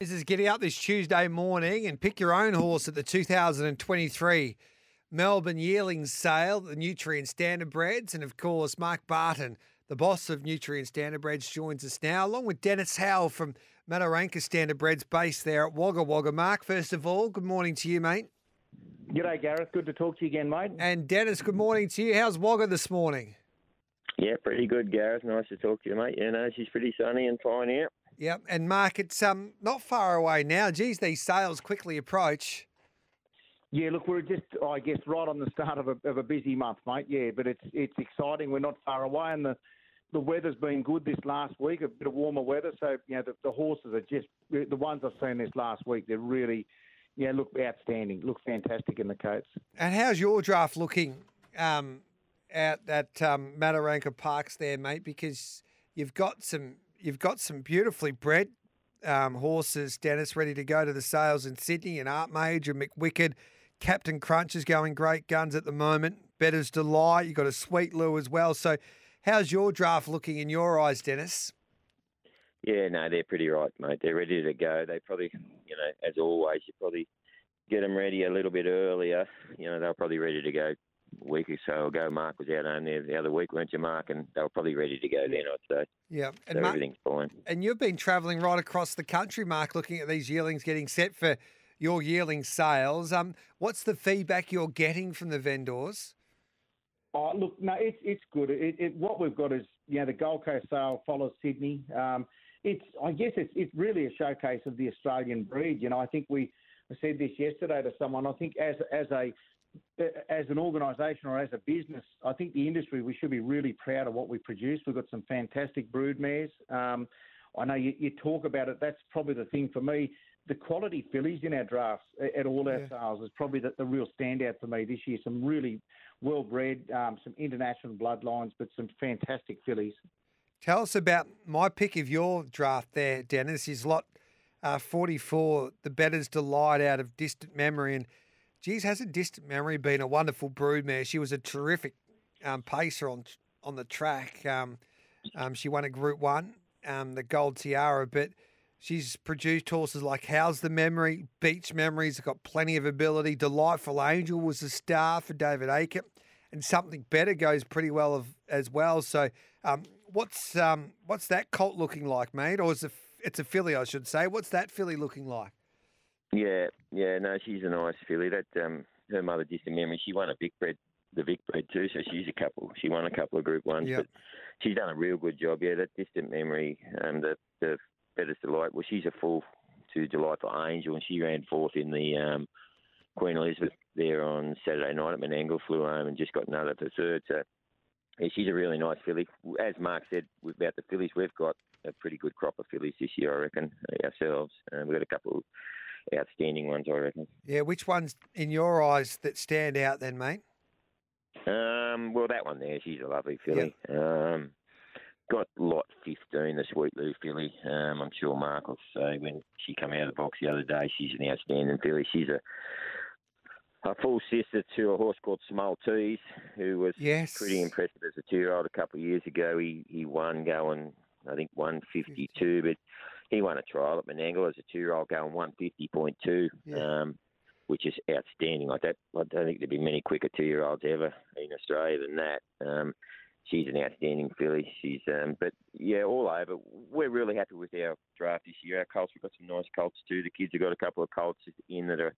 This is getting up this Tuesday morning and pick your own horse at the 2023 Melbourne Yearlings Sale, the Nutrien Standardbreds, and of course Mark Barton, the boss of Nutrien Standardbreds, joins us now, along with Dennis Howell from Mataranka Standard Breds, based there at Wagga Wagga. Mark, first of all, good morning to you, mate. G'day, Gareth. Good to talk to you again, mate. And Dennis, good morning to you. How's Wagga this morning? Yeah, pretty good, Gareth. Nice to talk to you, mate. You know, she's pretty sunny and fine out. Yep. And Mark, it's um not far away now. Geez, these sales quickly approach. Yeah, look, we're just, I guess, right on the start of a, of a busy month, mate. Yeah, but it's it's exciting. We're not far away, and the the weather's been good this last week. A bit of warmer weather, so you know the, the horses are just the ones I've seen this last week. They're really, yeah, look outstanding. Look fantastic in the coats. And how's your draft looking um, at that um, Mataranka Parks there, mate? Because you've got some you've got some beautifully bred um, horses, Dennis, ready to go to the sales in Sydney and Art Major, McWicked. Captain Crunch is going great guns at the moment. Bettor's Delight. You've got a Sweet Lou as well. So, how's your draft looking in your eyes, Dennis? Yeah, no, they're pretty right, mate. They're ready to go. They probably, you know, as always, you probably get them ready a little bit earlier. You know, they're probably ready to go week or so ago. Mark was out on there the other week, weren't you, Mark? And they were probably ready to go then, I'd say. Yeah, and so Mark, everything's fine. And you've been travelling right across the country, Mark, looking at these yearlings getting set for your yearling sales. Um, what's the feedback you're getting from the vendors? Oh, look, no, it's it's good. It, it, what we've got is, you know, the Gold Coast sale follows Sydney. Um, it's, I guess, it's it's really a showcase of the Australian breed. You know, I think we I said this yesterday to someone. I think as as a as an organisation or as a business, I think the industry we should be really proud of what we produce. We've got some fantastic brood mares. Um, I know you, you, talk about it. That's probably the thing for me. The quality fillies in our drafts at all our yeah. sales is probably the, the, real standout for me this year. Some really well bred, um, some international bloodlines, but some fantastic fillies. Tell us about my pick of your draft there, Dennis. Is lot uh, 44, the Bettor's Delight out of distant memory. And geez, has a distant memory been a wonderful broodmare? She was a terrific um, pacer on on the track. Um, um, she won a Group One, um, the Gold Tiara, but she's produced horses like How's the Memory, Beach Memories. Got plenty of ability. Delightful Angel was a star for David Aitken, and something better goes pretty well of, as well. So, um, what's um, what's that colt looking like, mate? Or is it? It's a filly, I should say. What's that filly looking like? Yeah, yeah, no, she's a nice filly. That um, her mother, distant memory, she won a big bred, the Vic bred too. So she's a couple. She won a couple of Group Ones, yep. but she's done a real good job. Yeah, that distant memory, um, the the Bettor's Delight. Well, she's a full to Delightful Angel, and she ran fourth in the um, Queen Elizabeth there on Saturday night at Menangle. Flew home and just got another for third. So yeah, she's a really nice filly. As Mark said about the fillies, we've got a pretty good crop of fillies this year, I reckon, ourselves. Uh, we've got a couple outstanding ones, I reckon. Yeah, which ones in your eyes that stand out then, mate? Um, well, that one there, she's a lovely filly. Yep. Um, got lot 15, the Sweet Lou filly. Um, I'm sure Mark will say when she came out of the box the other day, she's an outstanding filly. She's a a full sister to a horse called Tease, who was yes. pretty impressive as a two-year-old a couple of years ago. He he won going, I think, 152, but he won a trial at Menangle as a two-year-old going 150.2, yeah. um, which is outstanding. Like that, I don't think there'd be many quicker two-year-olds ever in Australia than that. Um, she's an outstanding filly. She's, um, but yeah, all over. We're really happy with our draft this year. Our colts, we've got some nice colts too. The kids have got a couple of colts in that are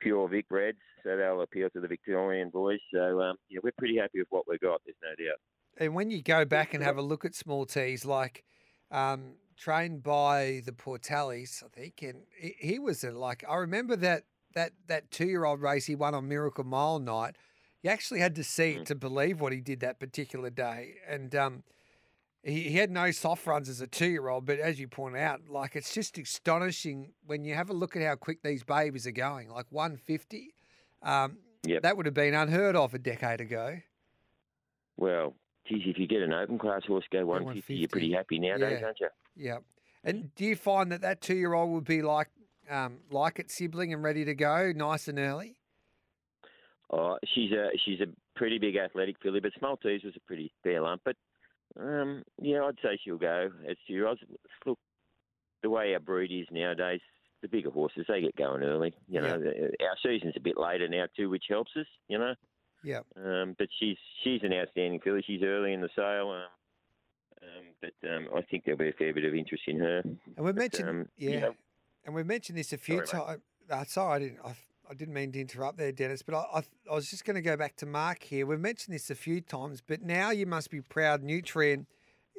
pure Vic breds, so they'll appeal to the Victorian boys. So um, yeah, we're pretty happy with what we've got. There's no doubt. And when you go back and have a look at small T's like um, trained by the Portellis, I think, and he was a, like I remember that that that two year old race he won on Miracle Mile night. You actually had to see it mm. to believe what he did that particular day, and um, he, he had no soft runs as a two year old. But as you point out, like it's just astonishing when you have a look at how quick these babies are going. Like one fifty, um, yep. that would have been unheard of a decade ago. Well, geez, if you get an open class horse go 150, you're pretty happy nowadays, yeah. aren't you? Yeah. And do you find that that two year old would be like um, like at sibling and ready to go, nice and early? Oh, she's a she's a pretty big athletic filly, but Small Tees was a pretty fair lump. But um, yeah, I'd say she'll go two year olds. Look, the way our breed is nowadays, the bigger horses they get going early. You know, yeah. our season's a bit later now too, which helps us. You know. Yeah. Um, but she's she's an outstanding filly. She's early in the sale. Um, but um, I think there'll be a fair bit of interest in her. And we mentioned, um, yeah, you know, and we mentioned this a few times. Uh, sorry, I didn't. I, I, didn't mean to interrupt there, Dennis. But I, I, I was just going to go back to Mark here. We've mentioned this a few times, but now you must be proud, Nutrien.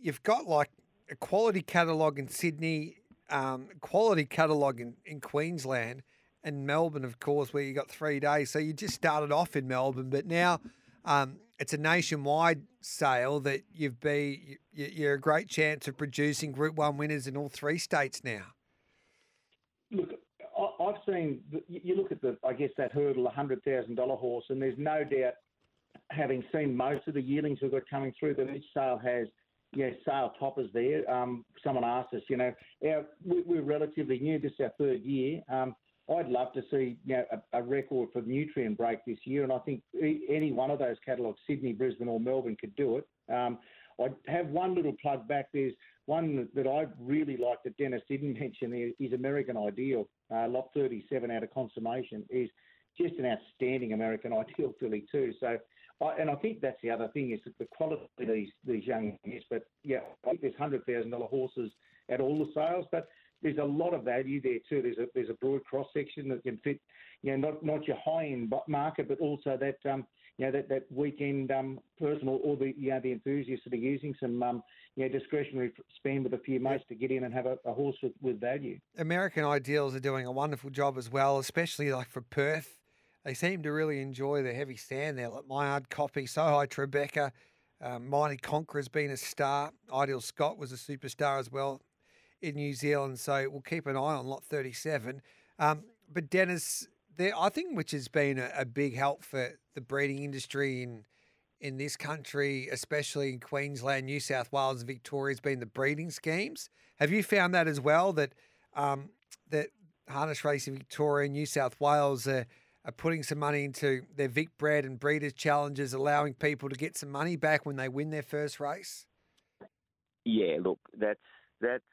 You've got like a quality catalogue in Sydney, um, quality catalogue in, in Queensland, and Melbourne, of course, where you got three days. So you just started off in Melbourne, but now um, it's a nationwide sale that you've been. You're a great chance of producing Group One winners in all three states now. Look, I've seen. You look at the, I guess that hurdle, hundred thousand dollar horse, and there's no doubt, having seen most of the yearlings we've got coming through, that each sale has yeah, sale toppers there. Um, someone asked us, you know, our, we're relatively new. This is our third year. Um, I'd love to see you know, a, a, record for Nutrien break this year, and I think any one of those catalogues, Sydney, Brisbane, or Melbourne, could do it. Um, I have one little plug back. There's one that I really like that Dennis didn't mention. Is American Ideal, uh, lot 37 out of Consummation is just an outstanding American Ideal filly too. So, I, and I think that's the other thing is the quality of these these young yes, but yeah, I think there's hundred thousand dollar horses at all the sales, but there's a lot of value there too. There's a there's a broad cross section that can fit, you know, not not your high end market, but also that um, you know that that weekend um, person or, the you know the enthusiasts that are using some um, you know discretionary spend with a few mates to get in and have a, a horse with, with value. American Ideals are doing a wonderful job as well, especially like for Perth. They seem to really enjoy the heavy stand there. Like my hard copy, So High um, Mighty Conqueror's been a star. Ideal Scott was a superstar as well in New Zealand. So we'll keep an eye on lot 37. Um, but Dennis, there, I think which has been a, a, big help for the breeding industry in in this country, especially in Queensland, New South Wales, Victoria, has been the breeding schemes. Have you found that as well? That um, that harness racing in Victoria, New South Wales are, are putting some money into their Vic Bred and Breeders' Challenges, allowing people to get some money back when they win their first race. Yeah, look, that's that's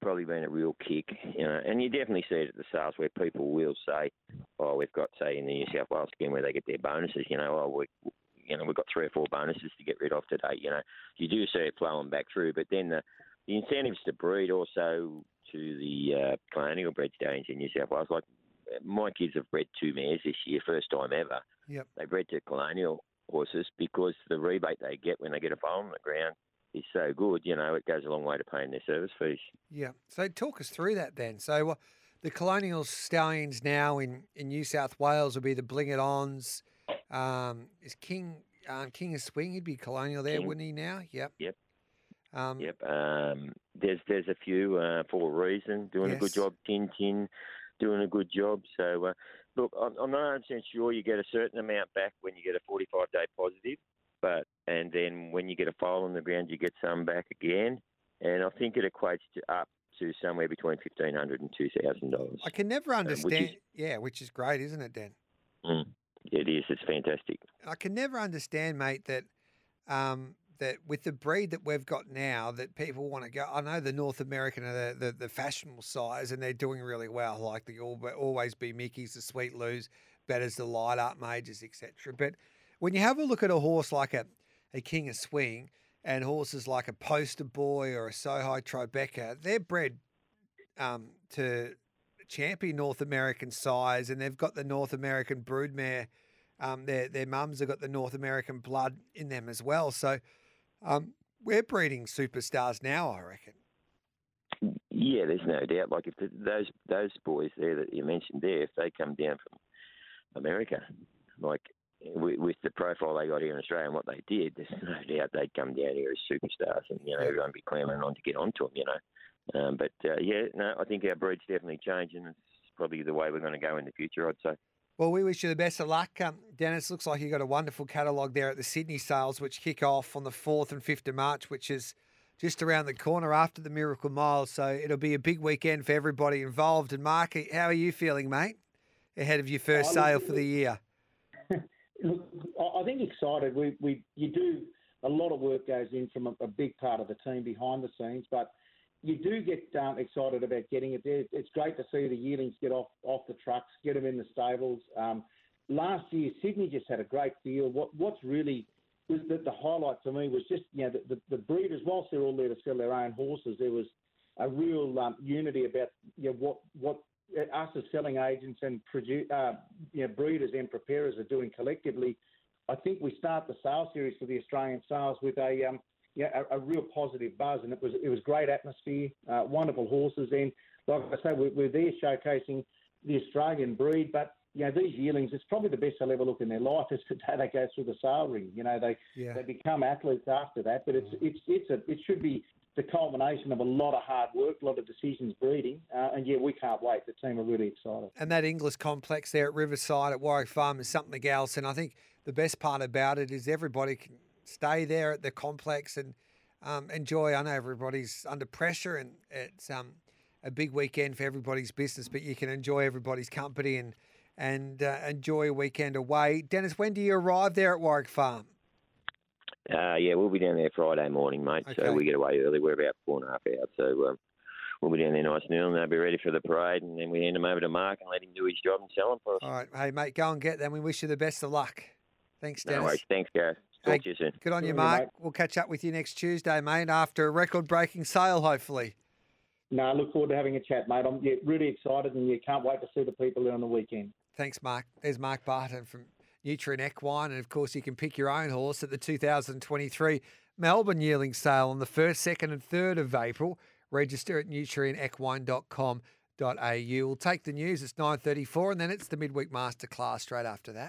probably been a real kick, you know, and you definitely see it at the sales where people will say, "Oh, we've got say in the New South Wales scheme where they get their bonuses, you know, oh, we, you know, we've got three or four bonuses to get rid of today, you know." You do see it flowing back through, but then the the incentives to breed also to the uh, colonial bred stallions in New South Wales, like my kids have bred two mares this year, first time ever. Yep. They bred to colonial horses because the rebate they get when they get a foal on the ground is so good, you know, it goes a long way to paying their service fees. Yeah. So talk us through that then. So uh, the colonial stallions now in, in New South Wales will be the Bling It Ons. Um, is King um, King of Swing? He'd be colonial there, King. wouldn't he? Now, yep. Yep. Um, yep. Um, there's there's a few uh, for a reason doing yes. a good job. Tin Tin doing a good job. So uh, look, I'm, I'm not 100 percent sure you get a certain amount back when you get a 45 day positive but and then when you get a foal on the ground, you get some back again, and I think it equates to up to somewhere between fifteen hundred and two thousand dollars. I can never understand. Um, which is, yeah, which is great, isn't it, Dan? Mm, it is. It's fantastic. I can never understand, mate, that um, that with the breed that we've got now, that people want to go. I know the North American are the, the, the fashionable size, and they're doing really well. Like the Always B Mikis, the Sweet Lous, better as the light Art Majors, etc. But when you have a look at a horse like a, a King of Swing and horses like a Poster Boy or a Soho Tribeca, they're bred um, to champion North American size and they've got the North American broodmare. Um, their their mums have got the North American blood in them as well. So um, we're breeding superstars now, I reckon. Yeah, there's no doubt. Like if the, those those boys there that you mentioned there, if they come down from America, like with, with, the profile they got here in Australia and what they did, there's no doubt they'd come down here as superstars, and you know everyone be clamoring on to get onto them. You know, um, but uh, yeah, no, I think our breed's definitely changing. It's probably the way we're going to go in the future. I'd say. Well, we wish you the best of luck, um, Dennis. Looks like you've got a wonderful catalogue there at the Sydney sales, which kick off on the fourth and fifth of March, which is just around the corner after the Miracle Mile. So it'll be a big weekend for everybody involved. And Mark, how are you feeling, mate? Ahead of your first sale for the year. Look, I think excited. We, we, you do a lot of work goes in from a, a big part of the team behind the scenes, but you do get um, excited about getting it there. It's great to see the yearlings get off off the trucks, get them in the stables. Um, last year, Sydney just had a great field. What what's really was the, the highlight for me was just you know the, the, the, breeders, whilst they're all there to sell their own horses, there was a real um, unity about you know, what what us as selling agents and produ- uh, you know, breeders and preparers are doing collectively. I think we start the sales series for the Australian sales with a um, yeah, a, a, real positive buzz, and it was it was great atmosphere, uh, wonderful horses, and like I say, we're, we're there showcasing the Australian breed, but you know, these yearlings, it's probably the best they'll ever look in their life is the day they go through the sale ring. You know, they yeah. they become athletes after that, but it's it's it's a it should be the culmination of a lot of hard work, a lot of decisions breeding, uh, and yeah, we can't wait. The team are really excited. And that Inglis complex there at Riverside at Warwick Farm is something else, and I think the best part about it is everybody can stay there at the complex and um, enjoy. I know everybody's under pressure, and it's um, a big weekend for everybody's business, but you can enjoy everybody's company and and uh, enjoy a weekend away. Dennis, when do you arrive there at Warwick Farm? Uh, yeah, we'll be down there Friday morning, mate. Okay. So we get away early. We're about four and a half hours. So um, we'll be down there nice and early and they'll be ready for the parade. And then we hand them over to Mark and let him do his job and sell them for us. All right. Hey, mate, go and get them. We wish you the best of luck. Thanks, Dennis. No worries. Thanks, Gareth. Talk hey, to you soon. Good on you, Mark. You, we'll catch up with you next Tuesday, mate, after a record breaking sale, hopefully. No, I look forward to having a chat, mate. I'm really excited and you can't wait to see the people there on the weekend. Thanks, Mark. There's Mark Barton from Nutrien Equine. And of course, you can pick your own horse at the 2023 Melbourne Yearling Sale on the 1st, 2nd, and 3rd of April. Register at nutrienequine.com.au. We'll take the news. It's 9.34 and then it's the midweek masterclass straight after that.